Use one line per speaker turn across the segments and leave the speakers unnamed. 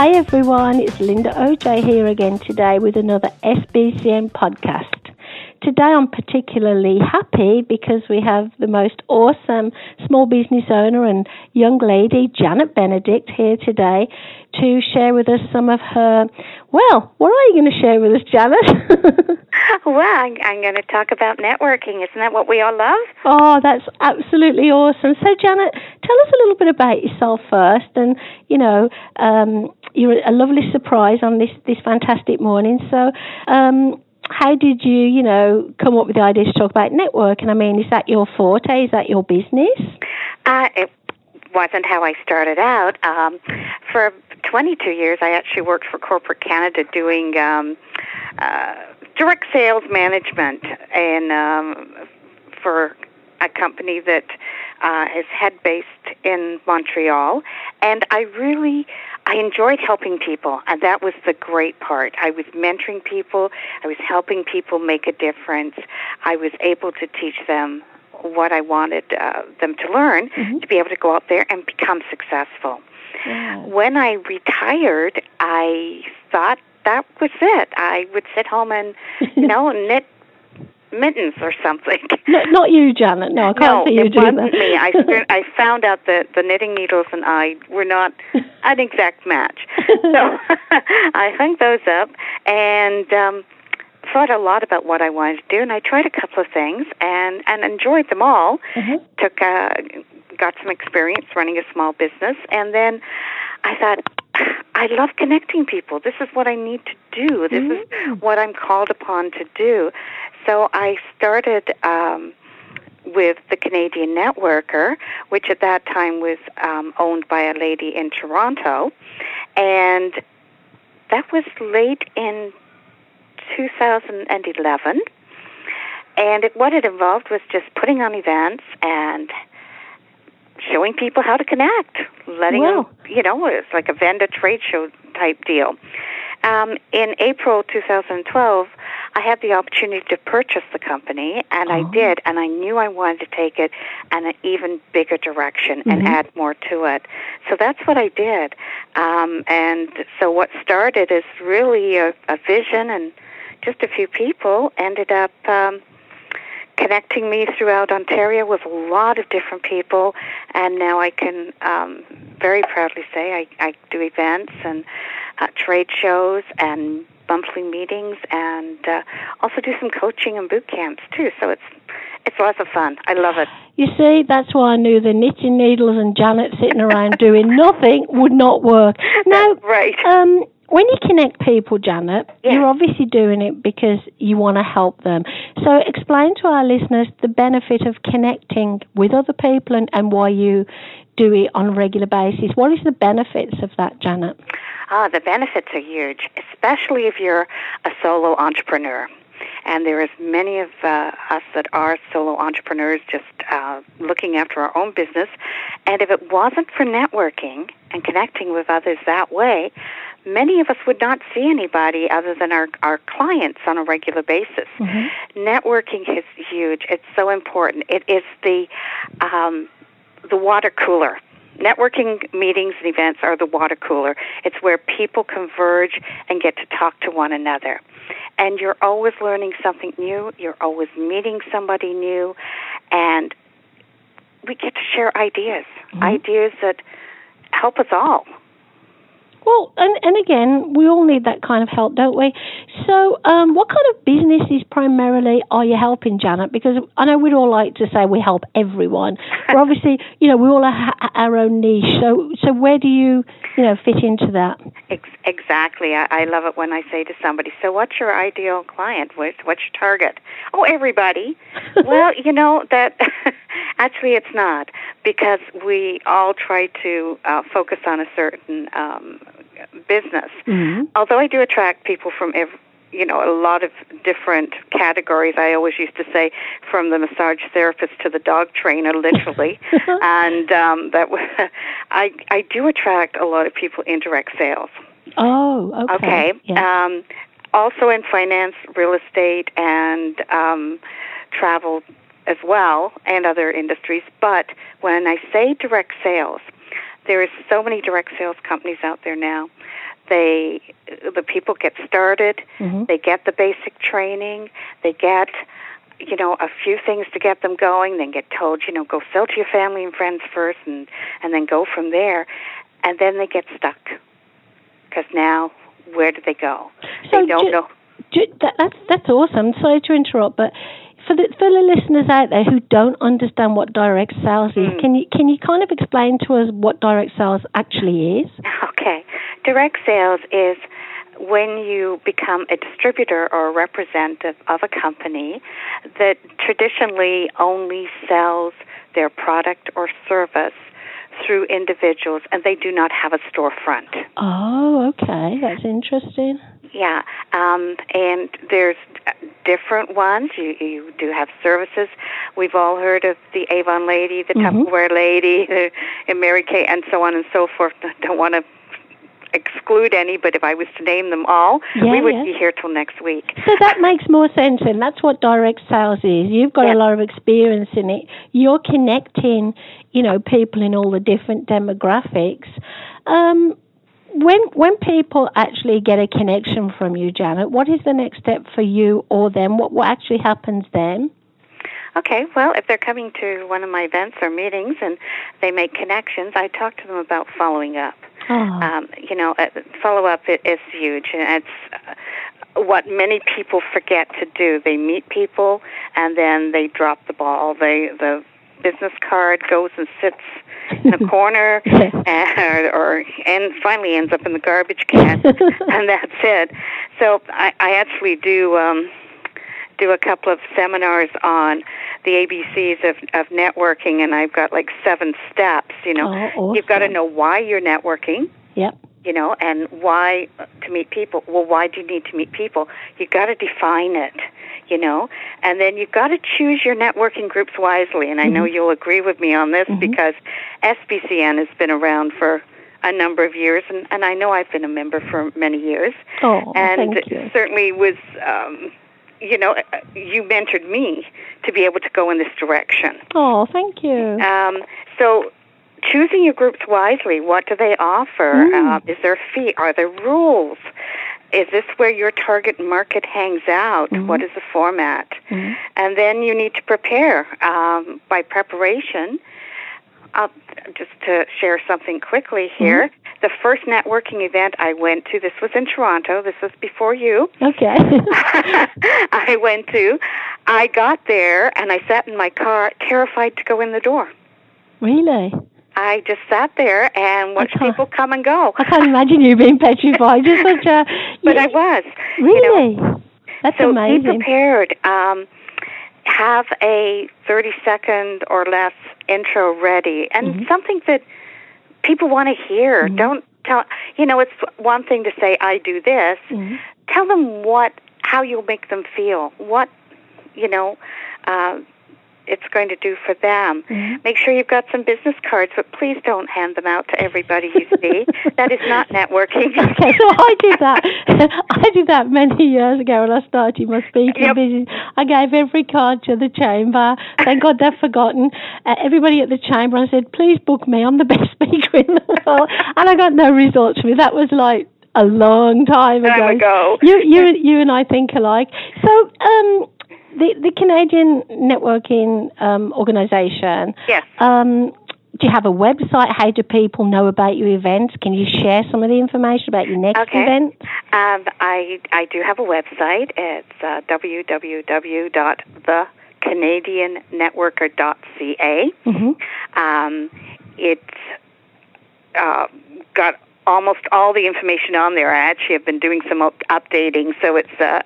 Hi everyone, it's Linda OJ here again today with another SBCN podcast. Today I'm particularly happy because we have the most awesome small business owner and young lady, Janet Benedict, here today to share with us some of her. Well, what are you going to share with us, Janet?
well, I'm, I'm going to talk about networking. Isn't that what we all love?
Oh, that's absolutely awesome. So, Janet, tell us a little bit about yourself first, and you know, um, you're a lovely surprise on this this fantastic morning. So. Um, how did you, you know, come up with the idea to talk about networking? I mean, is that your forte? Is that your business?
Uh, it wasn't how I started out. Um, for 22 years, I actually worked for corporate Canada doing um, uh, direct sales management and um, for a company that uh, is head based in Montreal, and I really I enjoyed helping people, and that was the great part. I was mentoring people, I was helping people make a difference. I was able to teach them what I wanted uh, them to learn mm-hmm. to be able to go out there and become successful. Yeah. When I retired, I thought that was it. I would sit home and you know knit mittens or something.
No, not you, Janet. No, I can't
no,
see you
it wasn't
that.
me. I I found out that the knitting needles and I were not an exact match. So I hung those up and um thought a lot about what I wanted to do, and I tried a couple of things and and enjoyed them all. Mm-hmm. Took uh, got some experience running a small business, and then I thought I love connecting people. This is what I need to do. This mm-hmm. is what I'm called upon to do. So I started um, with the Canadian Networker, which at that time was um, owned by a lady in Toronto, and that was late in 2011. And it, what it involved was just putting on events and showing people how to connect, letting wow. them, you know, it's like a vendor trade show type deal. Um, in April 2012, I had the opportunity to purchase the company, and oh. I did, and I knew I wanted to take it in an even bigger direction mm-hmm. and add more to it. So that's what I did. Um, and so what started is really a, a vision, and just a few people ended up. Um, connecting me throughout Ontario with a lot of different people, and now I can um, very proudly say I, I do events and uh, trade shows and monthly meetings, and uh, also do some coaching and boot camps too. So it's it's lots of fun. I love it.
You see, that's why I knew the knitting needles and Janet sitting around doing nothing would not work. Now,
right.
Um, when you connect people, Janet, yes. you're obviously doing it because you want to help them. So explain to our listeners the benefit of connecting with other people and, and why you do it on a regular basis. What is the benefits of that, Janet?
Ah, the benefits are huge, especially if you're a solo entrepreneur. And there is many of uh, us that are solo entrepreneurs just uh, looking after our own business. And if it wasn't for networking and connecting with others that way, many of us would not see anybody other than our, our clients on a regular basis. Mm-hmm. Networking is huge. It's so important. It is the um, the water cooler. Networking meetings and events are the water cooler. It's where people converge and get to talk to one another. And you're always learning something new, you're always meeting somebody new, and we get to share ideas, mm-hmm. ideas that help us all.
Well, and, and again, we all need that kind of help, don't we? So, um, what kind of businesses primarily are you helping, Janet? Because I know we'd all like to say we help everyone, but obviously, you know, we all have our own niche. So, so where do you, you know, fit into that?
Exactly. I, I love it when I say to somebody, "So, what's your ideal client? What's, what's your target?" Oh, everybody. well, you know that actually it's not because we all try to uh, focus on a certain um, business. Mm-hmm. Although I do attract people from every, you know a lot of different categories. I always used to say from the massage therapist to the dog trainer, literally, and um, that I I do attract a lot of people in direct sales.
Oh, okay.
Okay. Yeah. Um, also in finance, real estate, and um, travel as well, and other industries. But when I say direct sales, there is so many direct sales companies out there now. They, the people get started. Mm-hmm. They get the basic training. They get you know a few things to get them going then get told you know go sell to your family and friends first and and then go from there and then they get stuck because now where do they go? So they don't ju- know.
Ju- that, that's that's awesome. Sorry to interrupt, but for the for the listeners out there who don't understand what direct sales is, mm. can you can you kind of explain to us what direct sales actually is?
Okay, direct sales is when you become a distributor or a representative of a company that traditionally only sells their product or service through individuals and they do not have a storefront.
Oh, okay. That's interesting.
Yeah. Um, and there's different ones. You, you do have services. We've all heard of the Avon lady, the mm-hmm. Tupperware lady, and Mary Kay, and so on and so forth. Don't want to exclude any, but if I was to name them all, yeah, we would yeah. be here till next week.
So that makes more sense, and that's what direct sales is. You've got yeah. a lot of experience in it. You're connecting, you know, people in all the different demographics. Um, when when people actually get a connection from you, Janet, what is the next step for you or them? What what actually happens then?
Okay, well, if they're coming to one of my events or meetings and they make connections, I talk to them about following up. Oh. Um, you know, uh, follow up is huge, and it's uh, what many people forget to do. They meet people, and then they drop the ball. They the business card goes and sits in a corner, and, or and finally ends up in the garbage can, and that's it. So I, I actually do. Um, do a couple of seminars on the ABCs of, of networking, and I've got like seven steps. You know, oh, awesome. you've got to know why you're networking.
Yep.
You know, and why to meet people. Well, why do you need to meet people? You've got to define it. You know, and then you've got to choose your networking groups wisely. And I mm-hmm. know you'll agree with me on this mm-hmm. because SBCN has been around for a number of years, and, and I know I've been a member for many years.
Oh,
and
thank you.
certainly was um, you know, you mentored me to be able to go in this direction.
Oh, thank you.
Um, so, choosing your groups wisely. What do they offer? Mm. Uh, is there a fee? Are there rules? Is this where your target market hangs out? Mm-hmm. What is the format? Mm-hmm. And then you need to prepare. Um, by preparation, uh, just to share something quickly here. Mm-hmm the first networking event I went to, this was in Toronto, this was before you.
Okay.
I went to, I got there and I sat in my car terrified to go in the door.
Really?
I just sat there and watched people come and go.
I can't imagine you being petrified. Just such a.
But I was.
Really?
You know?
That's
so
amazing.
be prepared. Um, have a 30 second or less intro ready and mm-hmm. something that people want to hear. Mm-hmm. Don't tell. You know, it's one thing to say I do this. Mm-hmm. Tell them what, how you'll make them feel. What, you know, uh, it's going to do for them. Mm-hmm. Make sure you've got some business cards, but please don't hand them out to everybody you see. that is not networking.
okay, so I did that. I did that many years ago when I started my speaking yep. business. I gave every card to the chamber. Thank God they've forgotten. Uh, everybody at the chamber, I said, please book me. I'm the best speaker in the world. And I got no results from it. That was like a long time ago.
Time ago.
You, you, you and I think alike. So, um, the the Canadian networking um, organization.
Yes.
Um, do you have a website? How do people know about your events? Can you share some of the information about your next
okay.
event?
Um, I I do have a website. It's uh, www.thecanadiannetworker.ca.
Mm-hmm.
Um, it's uh, got almost all the information on there. I actually have been doing some up- updating, so it's uh,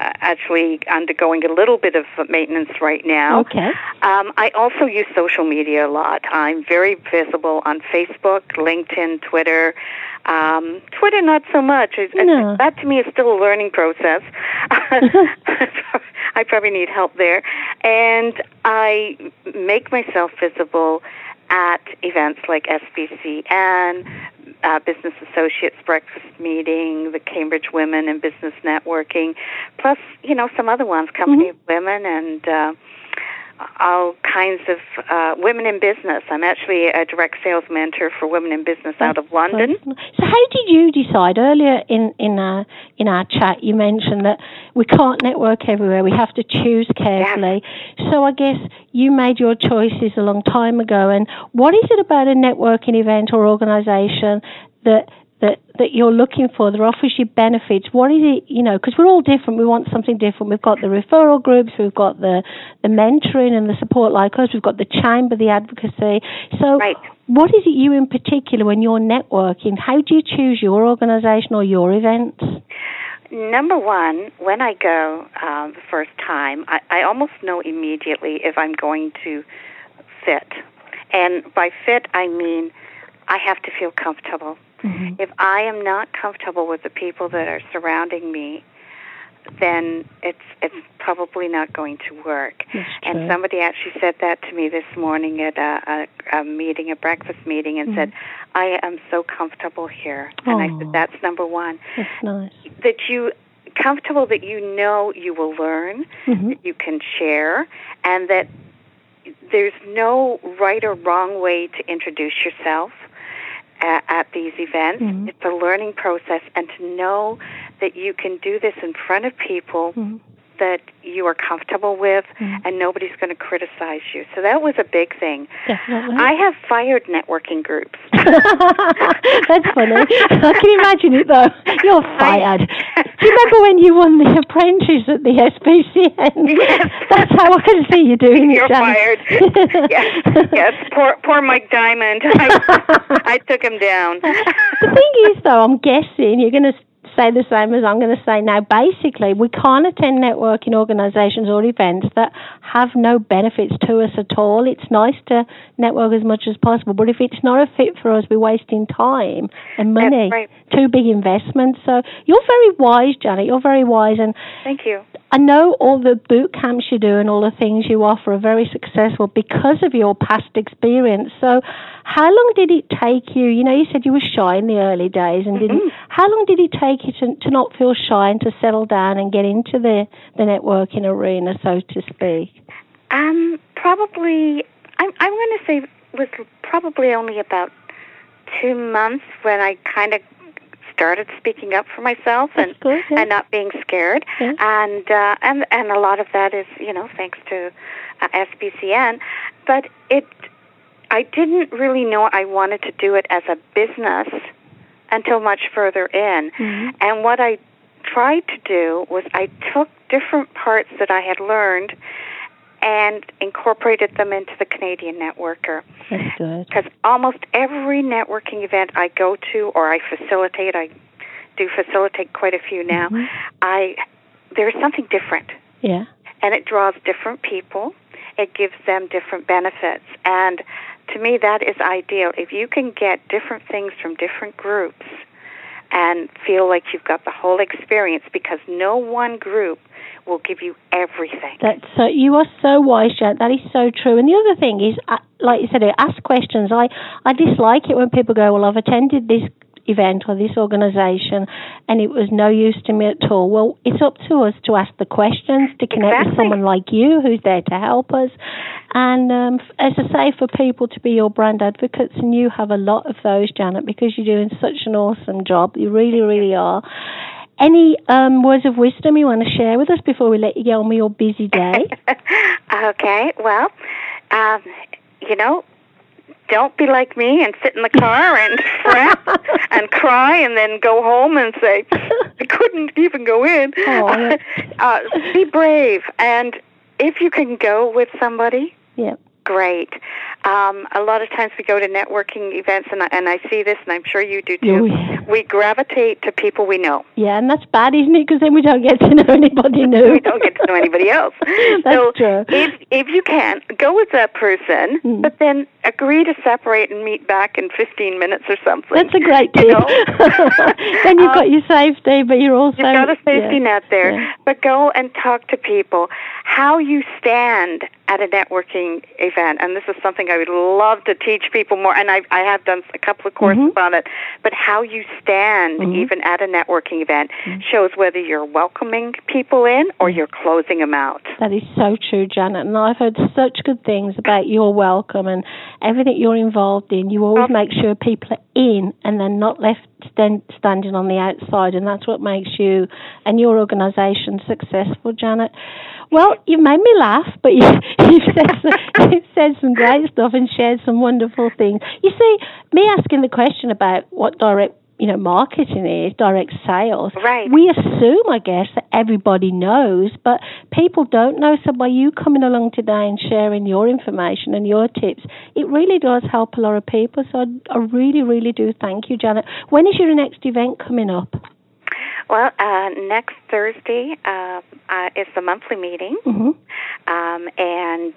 uh, actually undergoing a little bit of maintenance right now.
Okay.
Um, I also use social media a lot. I'm very visible on Facebook, LinkedIn, Twitter. Um, Twitter, not so much. It's,
No.
That to me is still a learning process. I probably need help there. And I make myself visible at events like SBCN, uh, Business Associates Breakfast Meeting, the Cambridge Women in Business Networking, plus, you know, some other ones, Company of Women and uh, all kinds of uh, women in business. I'm actually a direct sales mentor for women in business out of London.
So, how did you decide earlier in in our in our chat? You mentioned that we can't network everywhere. We have to choose carefully. So, I guess you made your choices a long time ago. And what is it about a networking event or organisation that that that you're looking for that offers you benefits? What is it? You know, because we're all different. We want something different. We've got the referral groups, we've got the the mentoring and the support like us. We've got the chamber, the advocacy. So,
Right.
what is it you in particular when you're networking? How do you choose your organisation or your events?
Number one, when I go um, the first time, I, I almost know immediately if I'm going to fit. And by fit, I mean I have to feel comfortable. If I am not comfortable with the people that are surrounding me, then it's it's probably not going to work. And somebody actually said that to me this morning at a, a, a meeting, a breakfast meeting, and said, "I am so comfortable here." And I said, "That's number one.
That's nice.
That you comfortable that you know you will learn,
Mhm.
that you can share, and that there's no right or wrong way to introduce yourself at, at these events.
Mhm.
It's a learning process, and to know that you can do this in front of people
Mhm.
That you are comfortable with,
Mhm.
and nobody's going to criticize you. So that was a big thing.
Definitely.
I have fired networking groups.
That's funny. I can imagine it though. You're fired.
I-
Do you remember when you won the apprentice at the SBCN?
Yes.
That's how I can see you doing it.
You're fired. yes, yes. Poor, poor Mike Diamond. I, I took him down.
the thing is, though, I'm guessing you're going to say the same as I'm going to say now. Basically, we can't attend networking organisations or events that have no benefits to us at all. It's nice to network as much as possible, but if it's not a fit for us, we're wasting time and money.
right.
Two big investments. So you're very wise, Janet. You're very wise, and
Thank you.
I know all the boot camps you do and all the things you offer are very successful because of your past experience. So, how long did it take you? You know, you said you were shy in the early days, and didn't.
Mm-hmm.
How long did it take to not feel shy and to settle down and get into the the networking arena, so to speak?
Um, probably. I'm. I'm going to say was probably only about two months when I kind of started speaking up for myself and
good. Yeah.
and not being scared.
Yeah.
And uh, and and a lot of that is you know thanks to uh, SBCN, but it. I didn't really know I wanted to do it as a business until much further in.
Mhm.
And what I tried to do was I took different parts that I had learned and incorporated them into the Canadian Networker.
That's good.
Because almost every networking event I go to or I facilitate, I do facilitate quite a few now.
Mhm.
I there's something different,
Yeah.
and it draws different people. It gives them different benefits, and to me that is ideal. If you can get different things from different groups and feel like you've got the whole experience, because no one group will give you everything.
That's so. You are so wise, Janet. That is so true. And the other thing is, uh, like you said, ask questions. I I dislike it when people go, "Well, I've attended this event or this organisation, and it was no use to me at all." Well, it's up to us to ask the questions, to connect with someone like you who's there to help us, and um, as I say, for people to be your brand advocates, and you have a lot of those, Janet, because you're doing such an awesome job. You really, really are. Any um, words of wisdom you want to share with us before we let you get on with your busy day?
okay, well, um, you know, don't be like me and sit in the car and fret and cry and then go home and say I couldn't even go in.
Oh,
uh, be brave, and if you can go with somebody,
yeah
great. Um, a lot of times we go to networking events, and I, and I see this, and I'm sure you do too.
Oh, yeah.
We gravitate to people we know.
Yeah, and that's bad, isn't it? Because then we don't get to know anybody new.
we don't get to know anybody else.
that's
so
true.
if if you can go with that person,
Mm.
but then agree to separate and meet back in 15 minutes or something.
That's a great
You know?
then you've
Um,
got your safety, but you're also
You've got a safety
yeah.
net there,
Yeah.
but go and talk to people. How you stand at a networking event, and this is something I would love to teach people more, and I, I have done a couple of courses
Mhm.
on it, but how you stand
Mhm.
even at a networking event
Mm-hmm.
shows whether you're welcoming people in or you're closing them out.
That is so true, Janet. And I've heard such good things about your welcome and everything you're involved in. You always make sure people are in and they're not left stand, standing on the outside, and that's what makes you and your organisation successful, Janet. Well, you've made me laugh, but you, you've, said some, you've said some great stuff and shared some wonderful things. You see, me asking the question about what direct you know, marketing is, direct sales.
Right.
We assume, I guess, that everybody knows, but people don't know. So by you coming along today and sharing your information and your tips, it really does help a lot of people. So I, I really, really do thank you, Janet. When is your next event coming up?
Well, uh, next Thursday uh, uh, is the monthly meeting,
hmm
um, and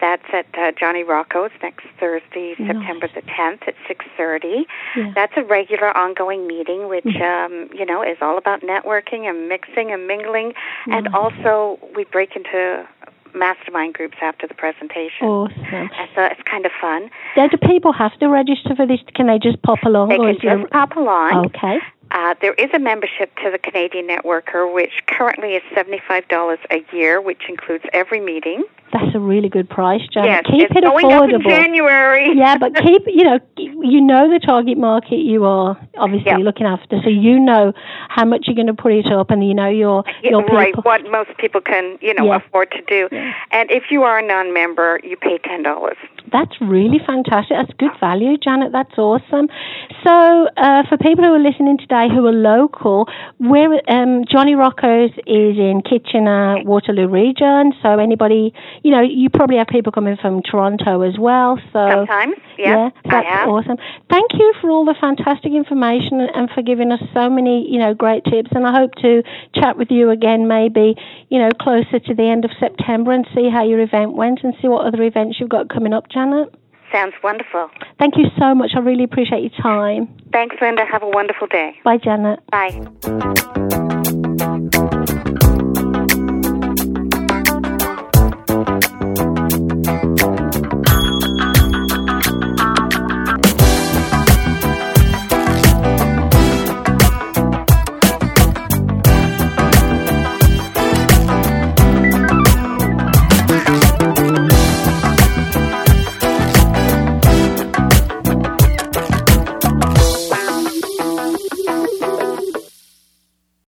that's at uh, Johnny Rocco's next Thursday,
Nice.
September the 10th at 6:30.
Yeah.
That's a regular ongoing meeting, which
Mhm.
um, you know is all about networking and mixing and mingling, and also we break into mastermind groups after the presentation.
Awesome.
And so it's kind of fun.
Now, do people have to register for this? Can they just pop along?
They can just pop along.
Okay.
Uh, there is a membership to the Canadian Networker, which currently is seventy-five dollars a year, which includes every meeting.
That's a really good price, Janet.
yes,
Keep
it's
it
going up in
affordable.
January.
yeah, but keep you know you know the target market you are obviously
Yeah.
looking after, so you know how much you're going to put it up, and you know your
Yeah,
your people.
right, what most people can, you know,
Yeah.
afford to do.
Yeah.
And if you are a non-member, you pay ten dollars.
That's really fantastic. That's good value, Janet. That's awesome. So, uh, for people who are listening today who are local, where um, Johnny Rocco's is in Kitchener, Waterloo region. So, anybody, you know, you probably have people coming from Toronto as well. So,
Sometimes,
yeah,
I
that's awesome. Thank you for all the fantastic information and for giving us so many, you know, great tips. And I hope to chat with you again, maybe, you know, closer to the end of September and see how your event went and see what other events you've got coming up, Janet.
Sounds wonderful.
Thank you so much. I really appreciate your time.
Thanks, Linda. Have a wonderful day.
Bye, Janet.
Bye.